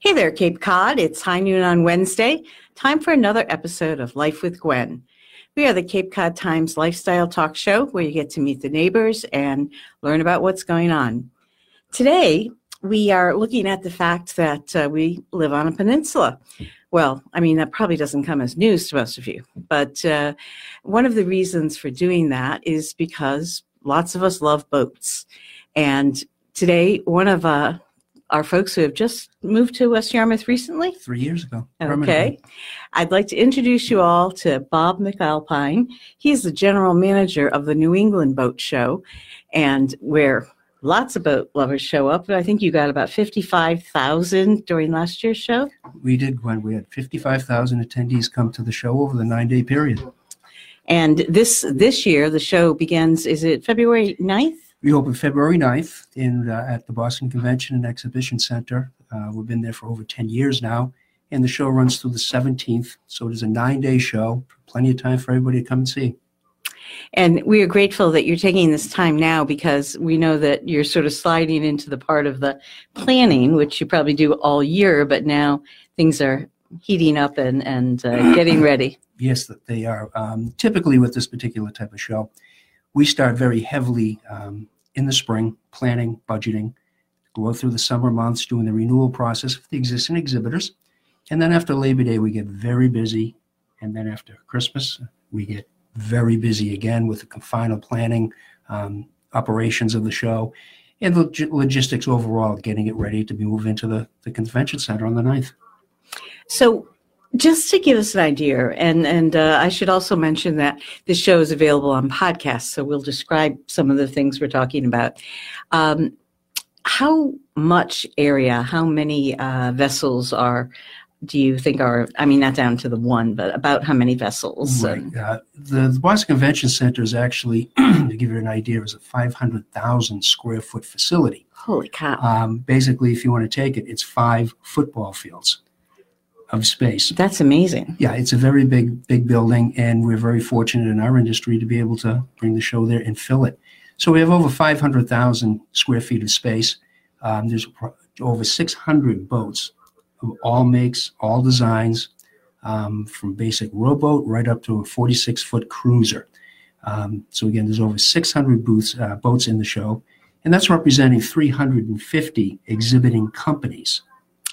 Hey there, Cape Cod. It's high noon on Wednesday. Time for another episode of Life with Gwen. We are the Cape Cod Times lifestyle talk show where you get to meet the neighbors and learn about what's going on. Today, we are looking at the fact that uh, we live on a peninsula. Well, I mean, that probably doesn't come as news to most of you, but uh, one of the reasons for doing that is because lots of us love boats. And today, one of uh, our folks who have just moved to West Yarmouth recently. Three years ago. Okay. I'd like to introduce you all to Bob McAlpine. He's the general manager of the New England Boat Show, and where lots of boat lovers show up. I think you got about 55,000 during last year's show. We did when we had 55,000 attendees come to the show over the nine day period. And this this year, the show begins, is it February 9th? We open February 9th in, uh, at the Boston Convention and Exhibition Center. Uh, we've been there for over 10 years now, and the show runs through the 17th. So it is a nine day show, plenty of time for everybody to come and see. And we are grateful that you're taking this time now because we know that you're sort of sliding into the part of the planning, which you probably do all year, but now things are heating up and, and uh, getting ready. Yes, they are. Um, typically, with this particular type of show, we start very heavily um, in the spring, planning, budgeting, go through the summer months, doing the renewal process for the existing exhibitors. And then after Labor Day, we get very busy. And then after Christmas, we get very busy again with the final planning, um, operations of the show, and the log- logistics overall, getting it ready to move into the, the convention center on the 9th. So, just to give us an idea, and and uh, I should also mention that this show is available on podcast, so we'll describe some of the things we're talking about. Um, how much area, how many uh, vessels are? Do you think are? I mean, not down to the one, but about how many vessels? Right. Um, Uh, the, the Boston Convention Center is actually, to give you an idea, is a 500,000 square foot facility. holy cow! Um, basically, if you want to take it, it's five football fields of space. That's amazing. Yeah, it's a very big, big building, and we're very fortunate in our industry to be able to bring the show there and fill it. So we have over 500,000 square feet of space. Um, there's over 600 boats of all makes, all designs, um, from basic rowboat right up to a 46 foot cruiser. Um, so again, there's over 600 booths, uh, boats in the show, and that's representing 350 exhibiting companies.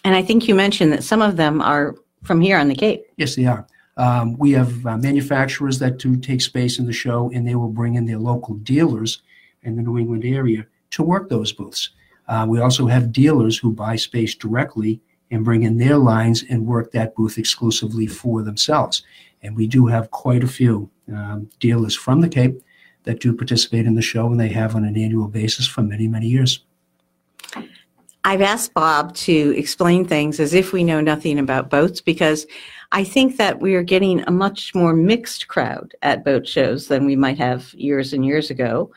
And I think you mentioned that some of them are from here on the Cape. Yes, they are. Um, we have uh, manufacturers that do take space in the show, and they will bring in their local dealers in the New England area to work those booths. Uh, we also have dealers who buy space directly and bring in their lines and work that booth exclusively for themselves. And we do have quite a few um, dealers from the Cape that do participate in the show, and they have on an annual basis for many, many years. I've asked Bob to explain things as if we know nothing about boats because I think that we are getting a much more mixed crowd at boat shows than we might have years and years ago.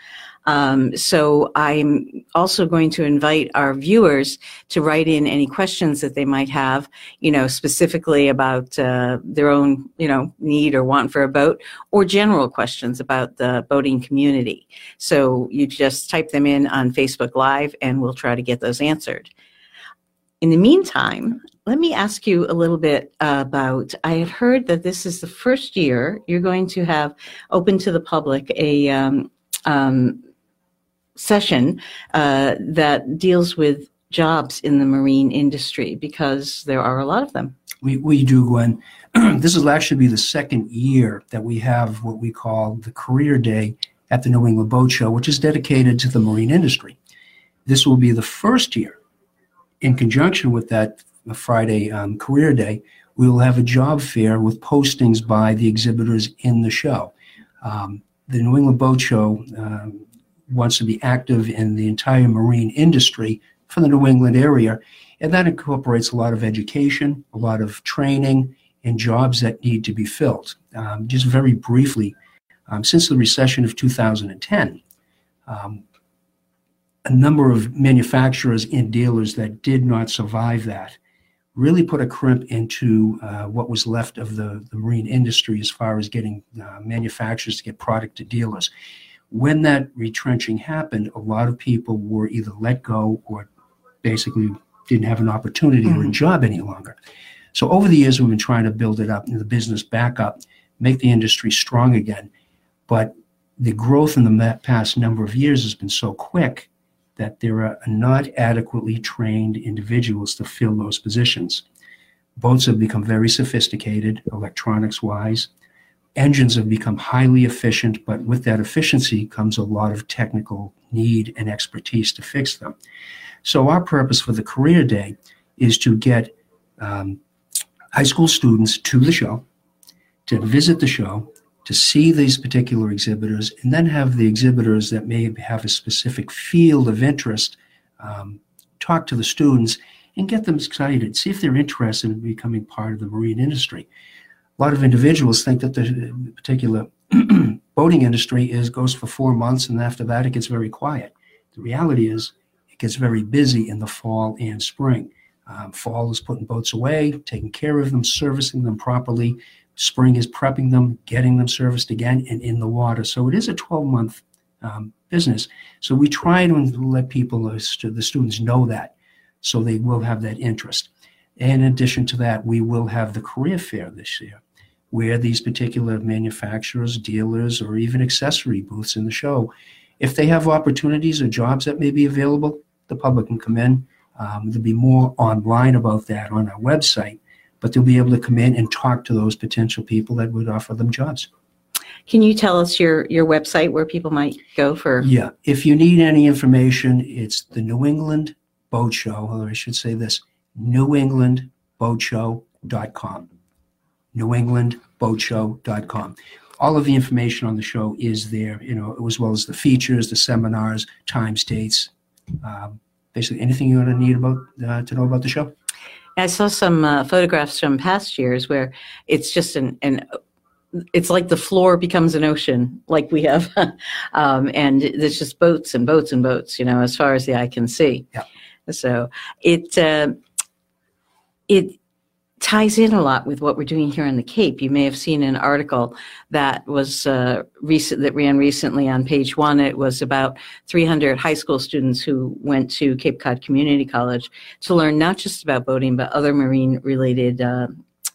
Um, so I'm also going to invite our viewers to write in any questions that they might have, you know, specifically about uh, their own, you know, need or want for a boat, or general questions about the boating community. So you just type them in on Facebook Live, and we'll try to get those answered. In the meantime, let me ask you a little bit about. I had heard that this is the first year you're going to have open to the public a um, um, session uh, that deals with jobs in the marine industry because there are a lot of them. We, we do, Gwen. this will actually be the second year that we have what we call the Career Day at the New England Boat Show, which is dedicated to the marine industry. This will be the first year, in conjunction with that Friday um, Career Day, we will have a job fair with postings by the exhibitors in the show. Um, the New England Boat Show um, wants to be active in the entire marine industry for the New England area, and that incorporates a lot of education, a lot of training, and jobs that need to be filled. Um, just very briefly, um, since the recession of 2010, um, a number of manufacturers and dealers that did not survive that really put a crimp into uh, what was left of the, the marine industry as far as getting uh, manufacturers to get product to dealers. When that retrenching happened, a lot of people were either let go or basically didn't have an opportunity or a Mhm. job any longer. So over the years, we've been trying to build it up and the business back up, make the industry strong again. But the growth in the past number of years has been so quick that there are not adequately trained individuals to fill those positions. Boats have become very sophisticated, electronics wise. Engines have become highly efficient, but with that efficiency comes a lot of technical need and expertise to fix them. So, our purpose for the Career Day is to get um, high school students to the show, to visit the show, to see these particular exhibitors, and then have the exhibitors that may have a specific field of interest um, talk to the students and get them excited, see if they're interested in becoming part of the marine industry. A lot of individuals think that the particular boating industry is goes for four months, and after that it gets very quiet. The reality is, it gets very busy in the fall and spring. Um, fall is putting boats away, taking care of them, servicing them properly. Spring is prepping them, getting them serviced again, and in the water. So it is a 12 month um, business. So we try to let people, uh, the students, know that so they will have that interest. And in addition to that, we will have the career fair this year, where these particular manufacturers, dealers, or even accessory booths in the show, if they have opportunities or jobs that may be available, the public can come in. Um, there'll be more online about that on our website, but they'll be able to come in and talk to those potential people that would offer them jobs. Can you tell us your, your website where people might go for? Yeah, if you need any information, it's the New England Boat Show, or I should say this, New England Boat newenglandboatshow.com. newenglandboatshow.com. All of the information on the show is there, you know, as well as the features, the seminars, times, dates, um, basically anything you're going to need about uh, to know about the show. I saw some uh, photographs from past years where it's just an, an it's like the floor becomes an ocean, like we have, um, and there's just boats and boats and boats, you know, as far as the eye can see. Yeah. So it uh, it ties in a lot with what we're doing here in the Cape. You may have seen an article that was uh, recent that ran recently on page one. It was about 300 high school students who went to Cape Cod Community College to learn not just about boating but other marine related. Uh,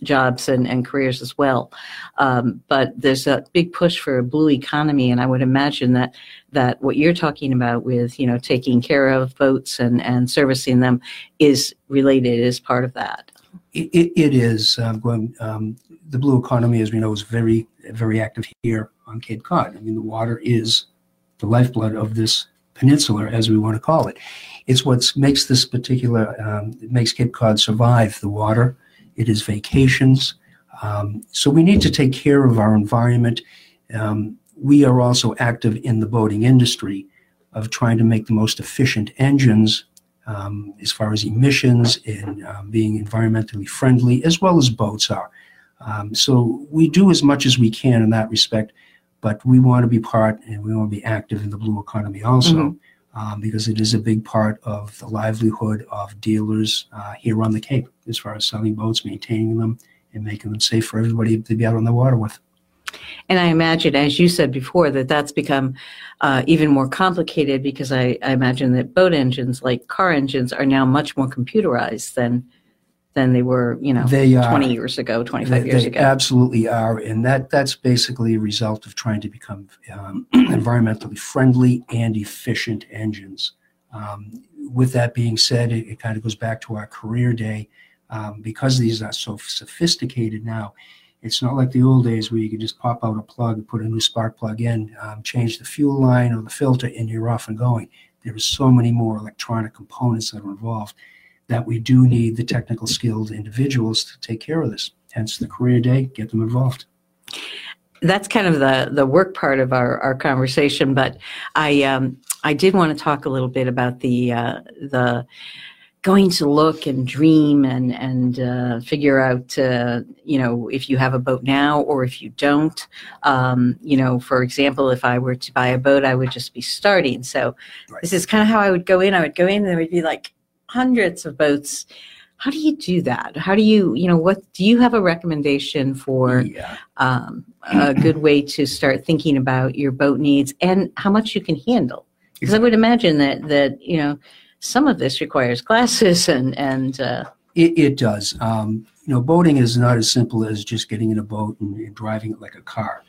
jobs and, and careers as well. Um, but there's a big push for a blue economy, and I would imagine that that what you're talking about with you know taking care of boats and, and servicing them is related as part of that. It, it, is um, going. Um, the blue economy, as we know, is very very active here on Cape Cod. I mean, the water is the lifeblood of this peninsula, as we want to call it. It's what makes this particular um, it makes Cape Cod survive. The water, it is vacations. Um, so we need to take care of our environment. Um, we are also active in the boating industry of trying to make the most efficient engines um, as far as emissions and um, being environmentally friendly, as well as boats are. Um, so we do as much as we can in that respect, but we want to be part and we want to be active in the blue economy also. Mhm. Um, because it is a big part of the livelihood of dealers uh, here on the Cape, as far as selling boats, maintaining them, and making them safe for everybody to be out on the water with. And I imagine, as you said before, that that's become uh, even more complicated because I, I imagine that boat engines, like car engines, are now much more computerized than than they were, you know, They are. 20 years ago, 25 They- years they ago. absolutely are, and that that's basically a result of trying to become um, environmentally friendly and efficient engines. Um, with that being said, it, it kind of goes back to our career day um, because these are so sophisticated now. It's not like the old days where you could just pop out a plug, put a new spark plug in, um, change the fuel line or the filter, and you're off and going. There are so many more electronic components that are involved that we do need the technical skilled individuals to take care of this. Hence the career day, get them involved. that's kind of the the work part of our, our conversation. But I um, I did want to talk a little bit about the uh, the going to look and dream and and uh, figure out uh, you know if you have a boat now or if you don't. Um, you know, for example, if I were to buy a boat, I would just be starting. So Right. this is kind of how I would go in. I would go in and there would be like hundreds of boats. How do you do that? How do you, you know, what do you have a recommendation for Yeah. um, a good way to start thinking about your boat needs and how much you can handle. Because I would imagine that that you know some of this requires classes and and uh, It, it does. Um, you know, boating is not as simple as just getting in a boat and, driving it like a car.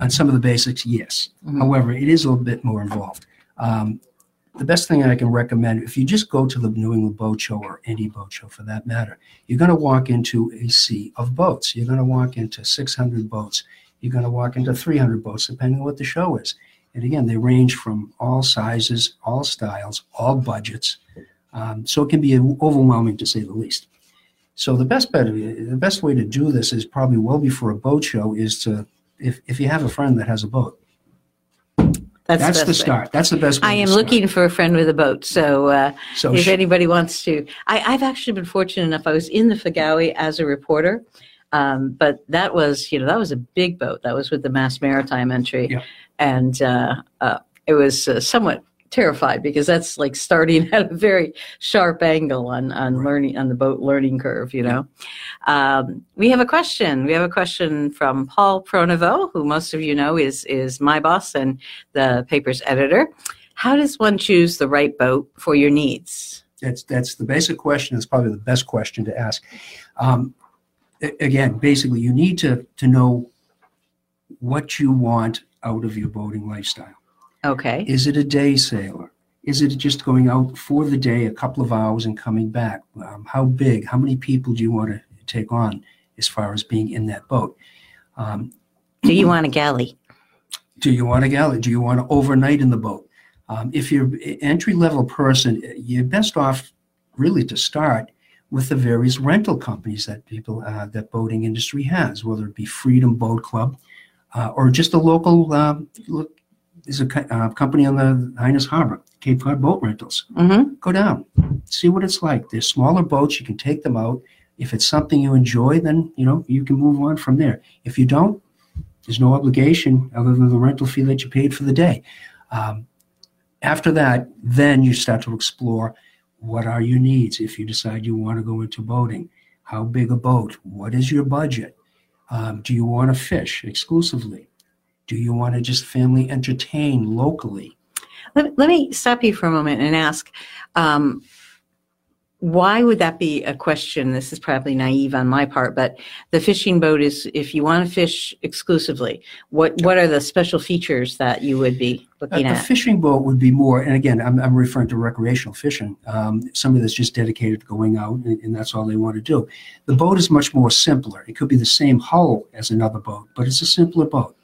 On some of the basics, yes. Mhm. However, it is a little bit more involved. Um, the best thing I can recommend, if you just go to the New England Boat Show or any boat show for that matter, you're going to walk into a sea of boats. You're going to walk into 600 boats. You're going to walk into 300 boats, depending on what the show is. And again, they range from all sizes, all styles, all budgets. Um, so it can be overwhelming to say the least. So the best bet, the best way to do this is probably well before a boat show is to, if, if you have a friend that has a boat, that's, that's the, the start. That's the best way I am looking for a friend with a boat, so uh, So if sh- anybody wants to, I, I've actually been fortunate enough. I was in the Figawi as a reporter, um, but that was, you know, that was a big boat. That was with the Mass Maritime entry, Yeah. and uh, uh, it was uh, somewhat terrified because that's like starting at a very sharp angle on on Right. learning on the boat learning curve. You know, um, we have a question. We have a question from Paul Pronovost, who most of you know is is my boss and the paper's editor. How does one choose the right boat for your needs? That's that's the basic question. It's probably the best question to ask. Um, again, basically, you need to to know what you want out of your boating lifestyle. Okay. Is it a day sailor? Is it just going out for the day, a couple of hours, and coming back? Um, how big? How many people do you want to take on as far as being in that boat? Um, Do you want a galley? do you want a galley? Do you want to overnight in the boat? Um, if you're entry level person, you're best off really to start with the various rental companies that people uh, that boating industry has, whether it be Freedom Boat Club uh, or just a local. Um, look, there's a co- uh, company on the Hyannis Harbor, Cape Cod Boat Rentals. Mm-hmm. Go down, see what it's like. There's smaller boats, you can take them out. If it's something you enjoy, then you know you can move on from there. If you don't, there's no obligation other than the rental fee that you paid for the day. Um, after that, then you start to explore what are your needs if you decide you want to go into boating. How big a boat? What is your budget? Um, do you want to fish exclusively? Do you want to just family entertain locally? Let, let me stop you for a moment and ask um, why would that be a question? This is probably naive on my part, but the fishing boat is if you want to fish exclusively, what, what are the special features that you would be A, looking a at? fishing boat would be more, and again, I'm, I'm referring to recreational fishing. Um, somebody that's just dedicated to going out, and, and that's all they want to do. The boat is much more simpler. It could be the same hull as another boat, but it's a simpler boat.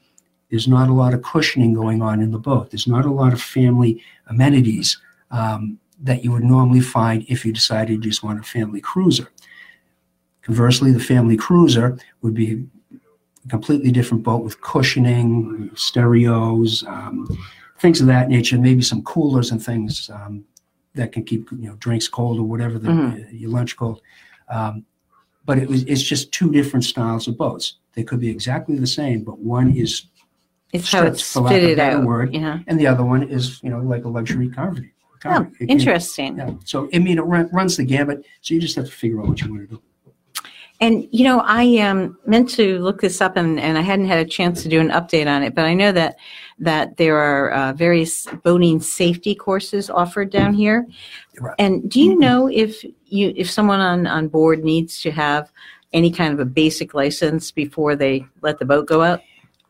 There's not a lot of cushioning going on in the boat. There's not a lot of family amenities um, that you would normally find if you decided you just want a family cruiser. Conversely, the family cruiser would be a completely different boat with cushioning, stereos, um, things of that nature. Maybe some coolers and things um, that can keep you know drinks cold or whatever the, Mhm. your lunch cold. Um, but it was it's just two different styles of boats. They could be exactly the same, but one is It's how it's for lack of a fitted better out. word. Yeah. and the other one is you know like a luxury Oh, car. It can- interesting. yeah. So I mean, it run, runs the gamut. So you just have to figure out what you want to do. And you know, I um, meant to look this up, and, and I hadn't had a chance to do an update on it. But I know that that there are uh, various boating safety courses offered down here. Right. And do you know if you if someone on on board needs to have any kind of a basic license before they let the boat go out?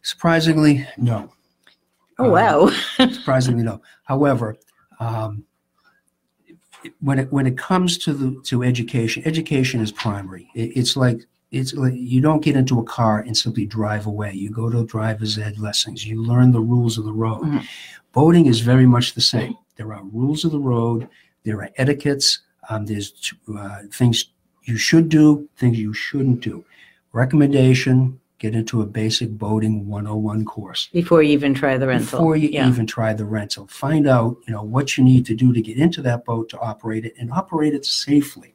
Surprisingly, no. Oh Um, wow! surprisingly no. However, um, when it when it comes to the to education, education is primary. It, it's like it's like you don't get into a car and simply drive away. You go to driver's ed lessons. You learn the rules of the road. Mhm. Boating is very much the same. There are rules of the road. There are etiquettes. Um, there's uh, things you should do, things you shouldn't do. Recommendation: get into a basic boating 101 course before you even try the rental. before you yeah. even try the rental. Find out, you know, what you need to do to get into that boat to operate it and operate it safely.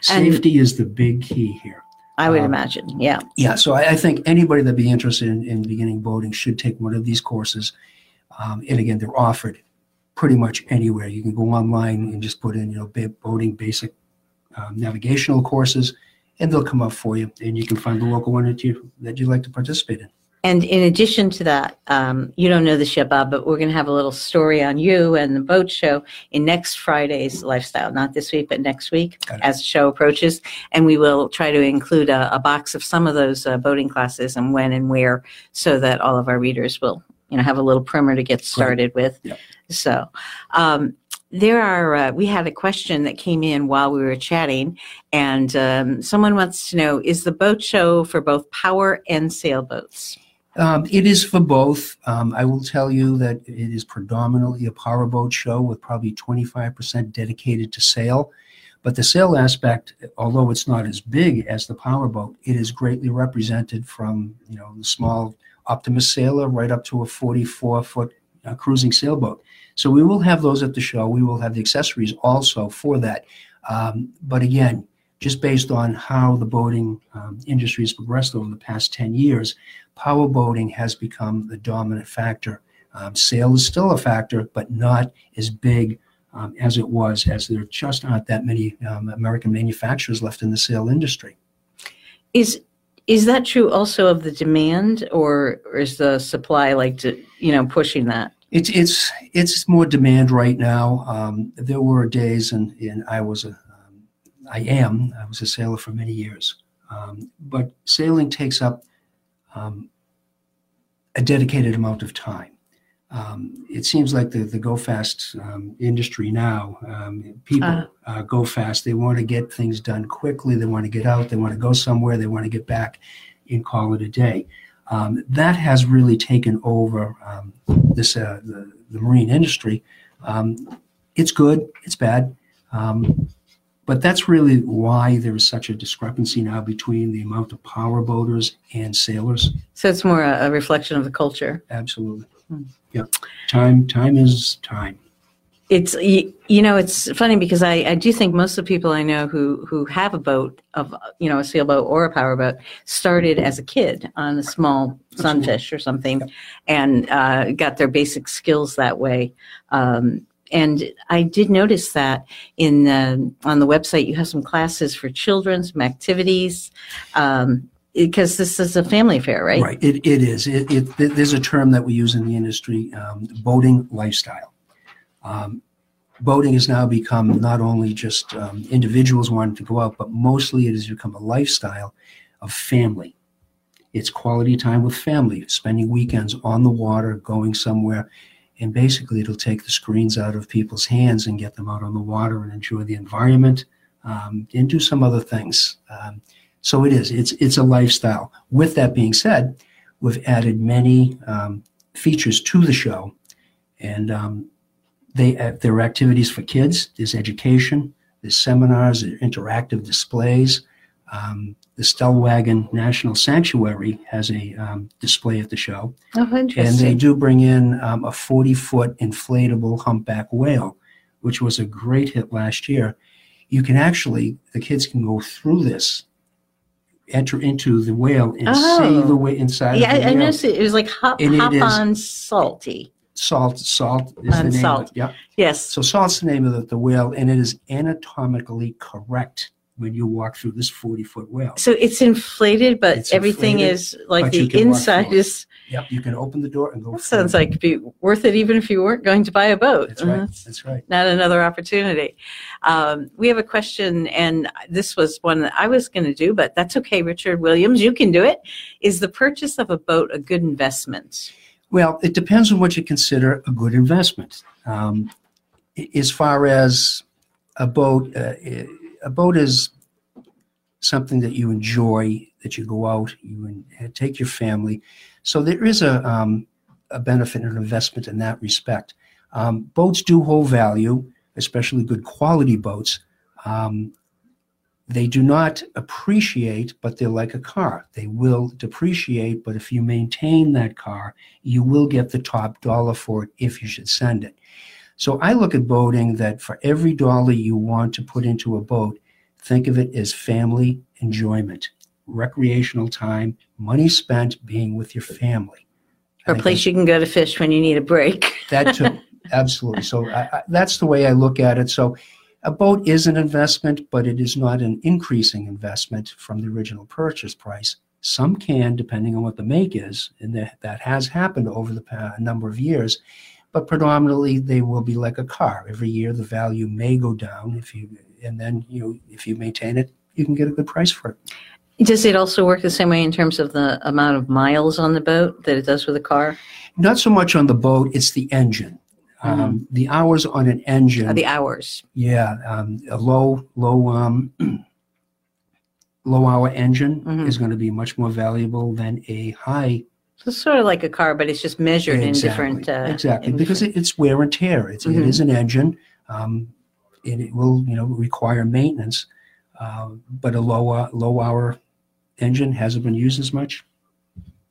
Safety is the big key here. I would um, imagine. Yeah. Yeah, so I, I think anybody that'd be interested in, in beginning boating should take one of these courses. Um, and again, they're offered pretty much anywhere. You can go online and just put in, you know, boating basic um, navigational courses, and they'll come up for you, and you can find the local one that you that you'd like to participate in. And in addition to that, um, you don't know this yet, Bob, but we're going to have a little story on you and the boat show in next Friday's lifestyle, not this week, but next week as the show approaches. And we will try to include a, a box of some of those uh, boating classes and when and where so that all of our readers will, you know, have a little primer to get started with. Yep. So, um, there are, uh, we had a question that came in while we were chatting, and um, someone wants to know is the boat show for both power and sailboats? Um, it is for both. Um, I will tell you that it is predominantly a power boat show with probably 25% dedicated to sail. But the sail aspect, although it's not as big as the power boat, it is greatly represented from you know the small Optimist sailor right up to a 44 foot uh, cruising sailboat. So we will have those at the show. We will have the accessories also for that. Um, but again, just based on how the boating um, industry has progressed over the past 10 years, power boating has become the dominant factor. Um, sail is still a factor, but not as big um, as it was, as there just aren't that many um, American manufacturers left in the sail industry. Is is that true also of the demand, or, or is the supply like to, you know pushing that? It's it's it's more demand right now. Um, there were days, and, and I was a, um, I am, I was a sailor for many years. Um, but sailing takes up um, a dedicated amount of time. Um, it seems like the the go fast um, industry now. Um, people Uh. uh, go fast. They want to get things done quickly. They want to get out. They want to go somewhere. They want to get back and call it a day. Um, that has really taken over um, this uh, the, the marine industry. Um, it's good. It's bad. Um, but that's really why there is such a discrepancy now between the amount of power boaters and sailors. So it's more a, a reflection of the culture. Absolutely. Hmm. Yep. Time. Time is time. It's you, you know it's funny because I, I do think most of the people I know who who have a boat of you know a sailboat or a powerboat started as a kid on a small sunfish or something, and uh, got their basic skills that way. Um, and I did notice that in um on the website you have some classes for children, some activities, um, because this is a family affair, right? Right. It, it is. It, it, there's a term that we use in the industry, um, boating lifestyle. Um, boating has now become not only just um, individuals wanting to go out, but mostly it has become a lifestyle of family. It's quality time with family, spending weekends on the water, going somewhere, and basically it'll take the screens out of people's hands and get them out on the water and enjoy the environment um, and do some other things. Um, so it is. It's it's a lifestyle. With that being said, we've added many um, features to the show, and um, they uh, there are activities for kids. There's education. There's seminars. There's interactive displays. Um, the Stellwagen National Sanctuary has a um, display at the show, Oh, and they do bring in um, a 40 foot inflatable humpback whale, which was a great hit last year. You can actually, the kids can go through this, enter into the whale, and Oh. see the way inside yeah, I, I noticed it, was like hop, hop on salty. Salt, salt is On the name. salt. Of it. Yeah. Yes. So salt's the name of the, the whale, and it is anatomically correct when you walk through this 40 foot whale. So it's inflated, but It's everything inflated, is like the inside is. Yep, you can open the door and go. That sounds like it'd be worth it, even if you weren't going to buy a boat. That's right. That's That's right. not another opportunity. Um, we have a question, and this was one that I was going to do, but that's okay, Richard Williams. You can do it. Is the purchase of a boat a good investment? Well, it depends on what you consider a good investment. Um, as far as a boat, uh, a boat is something that you enjoy, that you go out, you take your family. So there is a, um, a benefit and investment in that respect. Um, boats do hold value, especially good quality boats. Um, they do not appreciate, but they're like a car. They will depreciate, but if you maintain that car, you will get the top dollar for it if you should send it. So I look at boating that for every dollar you want to put into a boat, think of it as family enjoyment, recreational time, money spent being with your family. Or a place you can go to fish when you need a break? that too, absolutely. So I, I, that's the way I look at it. So a boat is an investment, but it is not an increasing investment from the original purchase price. Some can, depending on what the make is, and that, that has happened over the past number of years. But predominantly, they will be like a car. Every year, the value may go down if you, and then you if you maintain it, you can get a good price for it. Does it also work the same way in terms of the amount of miles on the boat that it does with a car? Not so much on the boat; it's the engine. Um, the hours on an engine. Uh, the hours. Yeah, um, a low, low, um, low hour engine Mhm. is going to be much more valuable than a high. So it's sort of like a car, but it's just measured in different. Uh, exactly, in because different- it, it's wear and tear. It's, Mhm. it is an engine, um, and it will, you know, require maintenance. Uh, but a low, uh, low hour engine hasn't been used as much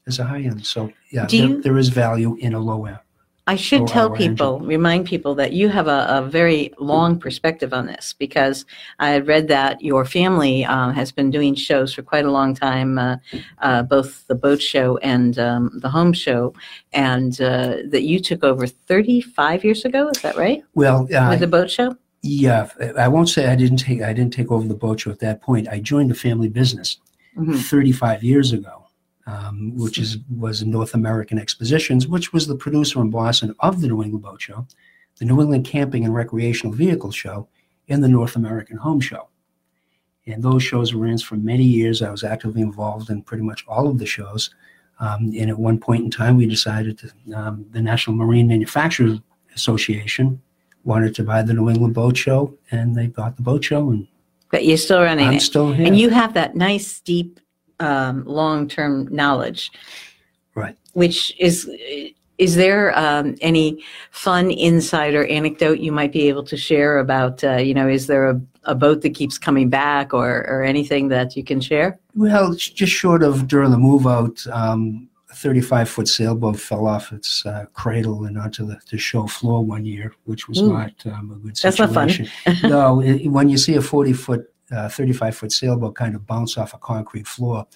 as a high end. So yeah, there, you- there is value in a low hour. I should low tell people, remind people that you have a, a very long perspective on this because I had read that your family uh, has been doing shows for quite a long time, uh, uh, both the boat show and um, the home show, and uh, that you took over 35 years ago. Is that right? Well, uh, With the boat show? Yeah, I won't say I didn't take I didn't take over the boat show at that point. I joined the family business Mhm. 35 years ago, um, which is was North American Expositions, which was the producer in Boston of the New England Boat Show, the New England Camping and Recreational Vehicle Show, and the North American Home Show. And those shows ran for many years. I was actively involved in pretty much all of the shows. Um, and at one point in time, we decided to, um, the National Marine Manufacturers Association wanted to buy the New England Boat Show, and they bought the boat show, and But you're still running I'm it. still here. And you have that nice, deep, um, long-term knowledge. Right. Which is, is there um, any fun insider anecdote you might be able to share about, uh, you know, is there a, a boat that keeps coming back or, or anything that you can share? well, just short of during the move out, um, a 35 foot sailboat fell off its uh, cradle and onto the, the show floor one year, which was Ooh. not um, a good That's not fun. situation. no, it, when you see a 40 foot, 35 foot sailboat kind of bounce off a concrete floor,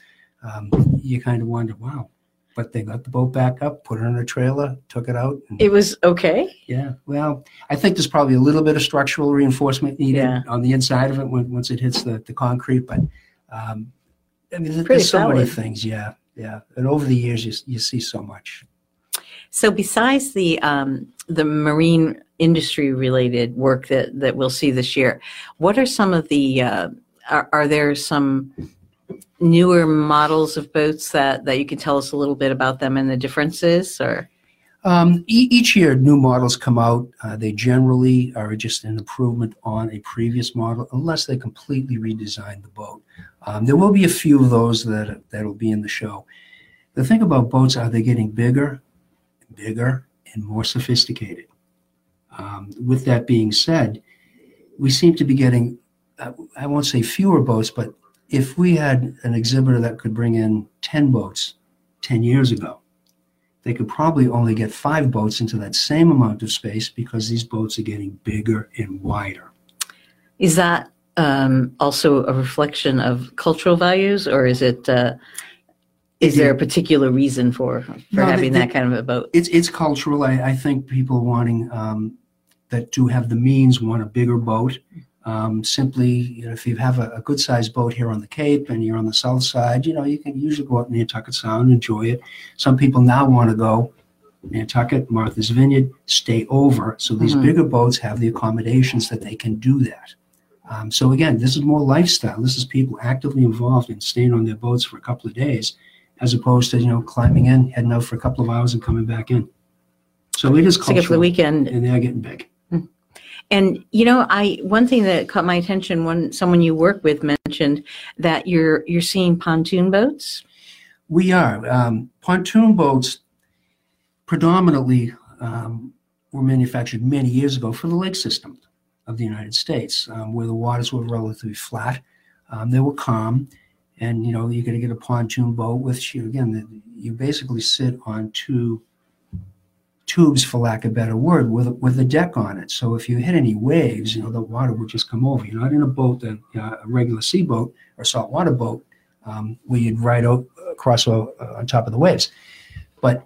um, you kind of wonder, wow. But they got the boat back up, put it on a trailer, took it out. And, It was okay. yeah, well, I think there's probably a little bit of structural reinforcement needed Yeah. on the inside of it when, once it hits the, the concrete. But um, I mean, there- Pretty there's so many solid. things. Yeah, yeah. And over the years, you, you see so much. So besides the um, the marine industry related work that, that we'll see this year, what are some of the uh, are, are there some newer models of boats that, that you can tell us a little bit about them and the differences or Um, e- each year, new models come out. Uh, they generally are just an improvement on a previous model, unless they completely redesign the boat. Um, there will be a few of those that that'll be in the show. The thing about boats are they're getting bigger, bigger, and more sophisticated. Um, with that being said, we seem to be getting, I won't say fewer boats, but if we had an exhibitor that could bring in 10 boats 10 years ago, they could probably only get five boats into that same amount of space because these boats are getting bigger and wider. is that um, also a reflection of cultural values or is it uh, is there a particular reason for for No, having they- that kind of a boat? It's it's cultural. I, I think people wanting um, that do have the means want a bigger boat. Um, simply, you know, if you have a, a good sized boat here on the Cape and you're on the south side, you know, you can usually go out Nantucket Sound and enjoy it. Some people now want to go Nantucket, Martha's Vineyard, stay over. So these Mhm. bigger boats have the accommodations that they can do that. Um, so again, this is more lifestyle. This is people actively involved in staying on their boats for a couple of days, as opposed to you know climbing in, heading out for a couple of hours, and coming back in. So it is Stick it for the weekend and they are getting big. And you know, I one thing that caught my attention when someone you work with mentioned that you're you're seeing pontoon boats. We are um, pontoon boats. Predominantly um, were manufactured many years ago for the lake system of the United States, um, where the waters were relatively flat. Um, they were calm, and you know you're going to get a pontoon boat with you again. The, you basically sit on two tubes, for lack of a better word, with with a deck on it. So if you hit any waves, you know the water would just come over. You're not in a boat that you know, a regular sea boat or saltwater boat um, where you'd ride out across uh, on top of the waves. But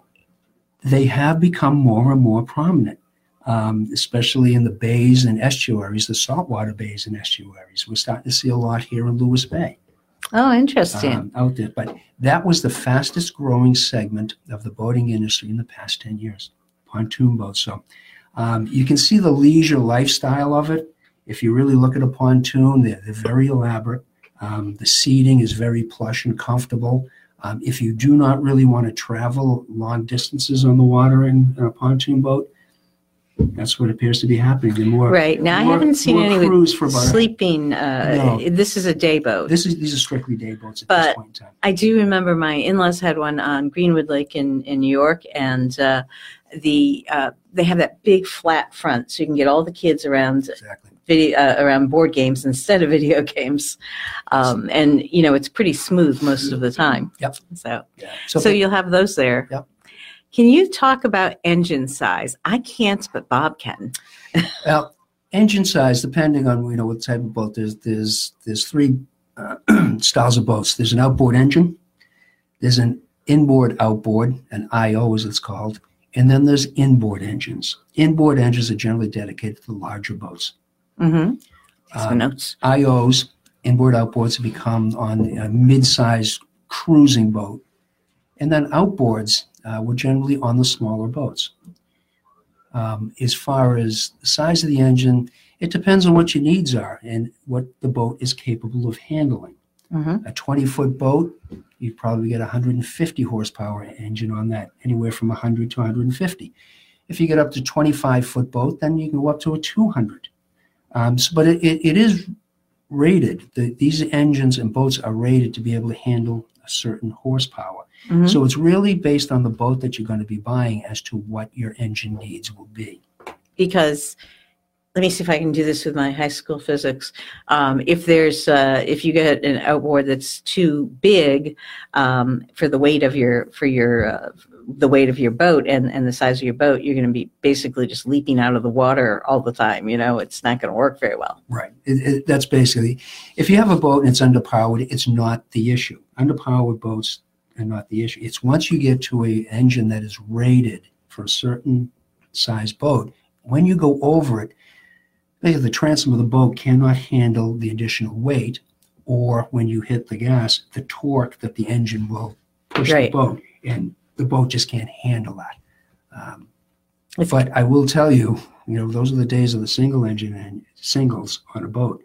they have become more and more prominent, um, especially in the bays and estuaries, the saltwater bays and estuaries. We're starting to see a lot here in Lewis Bay. Oh, interesting. um, out there. But that was the fastest growing segment of the boating industry in the past 10 years pontoon boats. So um, you can see the leisure lifestyle of it. If you really look at a pontoon, they're, they're very elaborate. Um, the seating is very plush and comfortable. Um, if you do not really want to travel long distances on the water in, in a pontoon boat, that's what appears to be happening. The more right now, I haven't seen any cruise for about sleeping. Uh, No. This is a day boat. This is these are strictly day boats at But- this point in time. I do remember my in-laws had one on Greenwood Lake in, in New York, and uh, the uh, they have that big flat front, so you can get all the kids around Exactly. video uh, around board games instead of video games, um, and you know it's pretty smooth most of the time. Yep. So Yeah. so, you'll have those there. Yep. Can you talk about engine size? I can't, but Bob can. Well, engine size, depending on you know what type of boat. There's there's there's three uh, styles of boats. There's an outboard engine. There's an inboard outboard, an IO as it's called, and then there's inboard engines. Inboard engines are generally dedicated to the larger boats. Mm-hmm. Um, notes. IOs, inboard outboards, have become on a mid-sized cruising boat, and then outboards uh, were generally on the smaller boats. Um, as far as the size of the engine, it depends on what your needs are and what the boat is capable of handling. Mm-hmm. A 20-foot boat, you'd probably get a 150 horsepower engine on that, anywhere from 100 to 150. If you get up to 25-foot boat, then you can go up to a 200. Um, so, but it, it, it is rated. The, these engines and boats are rated to be able to handle a certain horsepower. Mhm. So it's really based on the boat that you're going to be buying as to what your engine needs will be. because let me see if I can do this with my high school physics. Um, if there's uh, if you get an outboard that's too big um, for the weight of your for your uh, the weight of your boat and, and the size of your boat, you're going to be basically just leaping out of the water all the time. You know, it's not going to work very well. Right. It, it, that's basically, if you have a boat and it's underpowered, it's not the issue. Underpowered boats are not the issue. It's once you get to a engine that is rated for a certain size boat, when you go over it, the transom of the boat cannot handle the additional weight, or when you hit the gas, the torque that the engine will push Right. the boat, and the boat just can't handle that. Um, but I will tell you, you know, those are the days of the single engine and singles on a boat.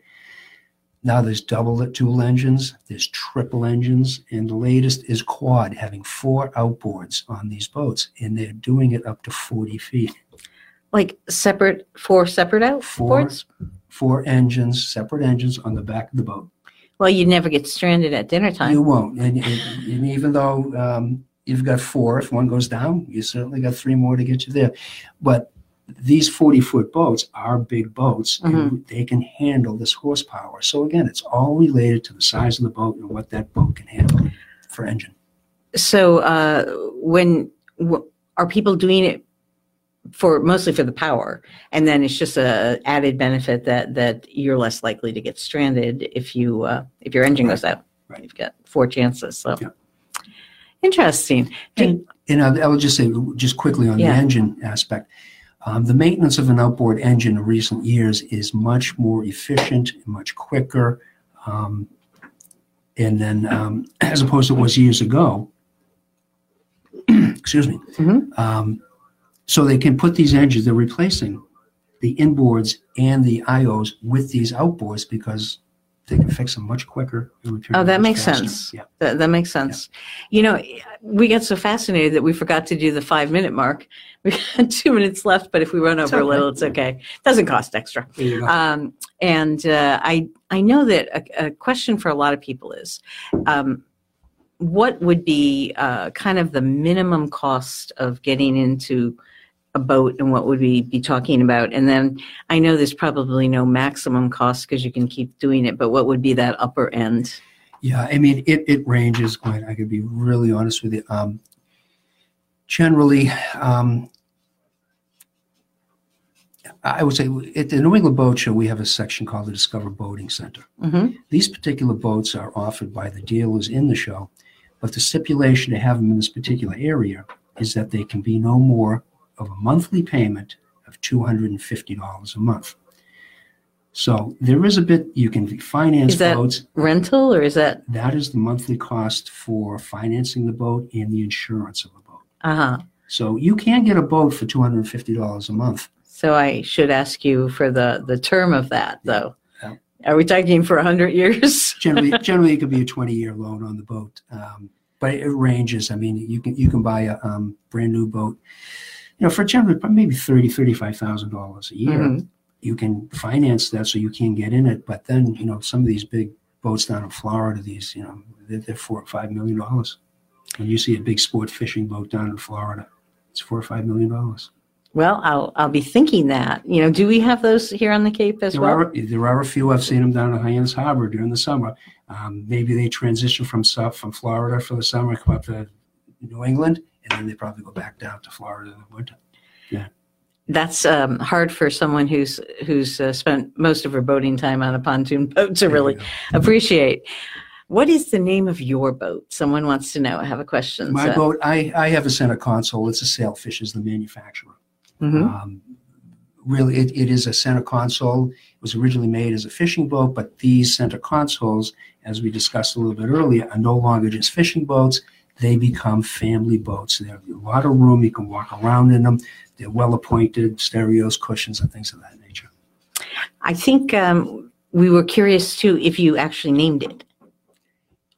Now there's double dual engines, there's triple engines, and the latest is quad, having four outboards on these boats, and they're doing it up to 40 feet. Like separate four separate outboards. Four engines, separate engines on the back of the boat. Well, you never get stranded at dinner time. You won't. And, and, and even though um, you've got four, if one goes down, you certainly got three more to get you there. But these 40 foot boats are big boats and they can handle this horsepower. So again, it's all related to the size of the boat and what that boat can handle for engine. So uh, when w- are people doing it for mostly for the power, and then it's just a added benefit that that you're less likely to get stranded if you uh, if your engine goes out. Right. You've got four chances. So Yeah. interesting. And, and I, I will just say, just quickly on Yeah. the engine aspect, um, the maintenance of an outboard engine in recent years is much more efficient, much quicker, um, and then um, as opposed to what was years ago. excuse me. Mhm. Um, so they can put these engines; they're replacing the inboards and the IOs with these outboards because they can fix them much quicker. Oh, that makes faster. sense. Yeah. That, that makes sense. You know, we got so fascinated that we forgot to do the five minute mark. We got two minutes left, but if we run over a little, it's okay. Doesn't cost extra. There you go. Um, and uh, I I know that a, a question for a lot of people is, um, what would be uh, kind of the minimum cost of getting into a boat, and what would we be talking about? And then I know there's probably no maximum cost because you can keep doing it, but what would be that upper end? Yeah, I mean, it, it ranges quite. I could be really honest with you. Um, generally, um, I would say at the New England Boat Show, we have a section called the Discover Boating Center. hmm These particular boats are offered by the dealers in the show, but the stipulation to have them in this particular area is that they can be no more of a monthly payment of $250 a month. So there is a bit you can finance Is that- boats. Rental or is that, That is the monthly cost for financing the boat and the insurance of the boat. uh-huh. So you can get a boat for two hundred and fifty dollars a month. So I should ask you for the, the term of that, though. Yeah. Are we talking for 100 years? Generally, generally it could be a twenty-year loan on the boat, um, but it ranges. I mean, you can you can buy a um, brand new boat, you know, for generally maybe thirty thirty-five thousand dollars a year. Mhm. You can finance that so you can get in it, but then you know some of these big boats down in Florida, these you know they're, they're four or five million dollars. When you see a big sport fishing boat down in Florida, it's four or five million dollars. Well, I'll, I'll be thinking that. You know, do we have those here on the Cape as There well? are there are a few. I've seen them down at Hyannis Harbor during the summer. Um, maybe they transition from south from Florida for the summer, come up to New England, and then they probably go back down to Florida in the winter. Yeah. That's um, hard for someone who's who's uh, spent most of her boating time on a pontoon boat to There really appreciate. What is the name of your boat? Someone wants to know. I have a question. My so- boat, I, I have a center console. It's a Sailfish is the manufacturer. Mhm. Um, really, it, it is a center console. It was originally made as a fishing boat, but these center consoles, as we discussed a little bit earlier, are no longer just fishing boats. They become family boats. They have a lot of room. You can walk around in them. They're well appointed, stereos, cushions, and things of that nature. I think um, we were curious too if you actually named it.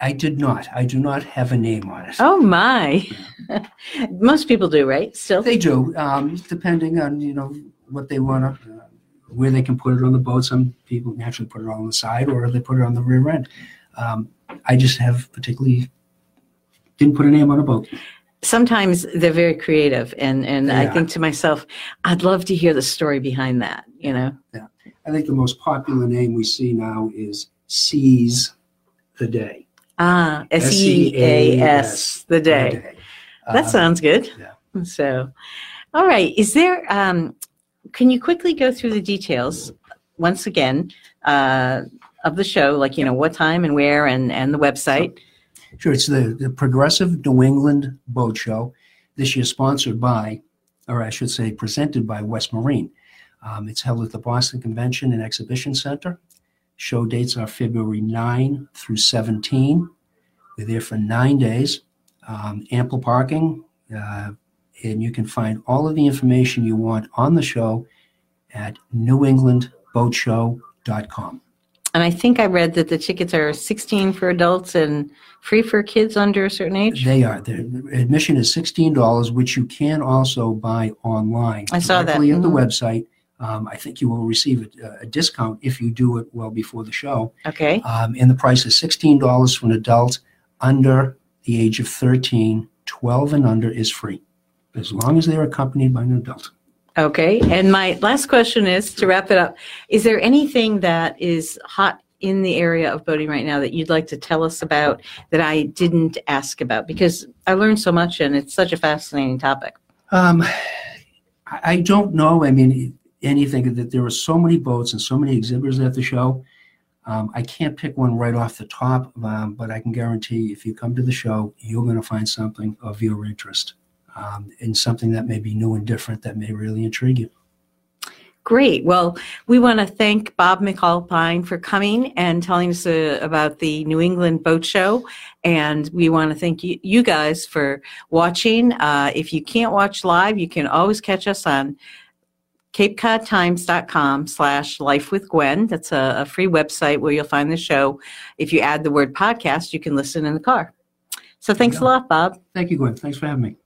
I did not. I do not have a name on it. Oh my! Most people do, right? Still. They do, um, depending on you know what they want to, uh, where they can put it on the boat. Some people naturally put it on the side, or they put it on the rear end. Um, I just have particularly didn't put a name on a boat. sometimes they're very creative and and They i think to myself i'd love to hear the story behind that you know? Yeah. I think the most popular name we see now is Seize the Day. ah s-e-a-s the day. That Uh, sounds good. yeah. so all right is there um can you quickly go through the details once again uh of the show like you know what time and where and and the website Sure, it's the, the Progressive New England Boat Show. This year sponsored by, or I should say presented by West Marine. Um, it's held at the Boston Convention and Exhibition Center. Show dates are February 9 through 17. We're there for nine days. Um, ample parking, uh, and you can find all of the information you want on the show at newenglandboatshow.com. and i think i read that the tickets are 16 for adults and free for kids under a certain age They are. The admission is sixteen dollars, which you can also buy online. I saw that. directly at the Mhm. website. Um, I think you will receive a, a discount if you do it well before the show. okay Um, and the price is sixteen dollars for an adult under the age of 13. 12 and under is free, as long as they're accompanied by an adult. Okay, and my last question is to wrap it up. Is there anything that is hot in the area of boating right now that you'd like to tell us about that I didn't ask about? Because I learned so much and it's such a fascinating topic. Um, I, don't know. I mean, anything that there are so many boats and so many exhibitors at the show. Um, I can't pick one right off the top, um, but I can guarantee if you come to the show, you're going to find something of your interest um, and something that may be new and different that may really intrigue you. Great. Well, we want to thank Bob McAlpine for coming and telling us uh, about the New England Boat Show. And we want to thank you, you guys for watching. Uh, if you can't watch live, you can always catch us on capecodtimes.com slash life with Gwen. That's a, a free website where you'll find the show. If you add the word podcast, you can listen in the car. So thanks a lot, Bob. Thank you, Gwen. Thanks for having me.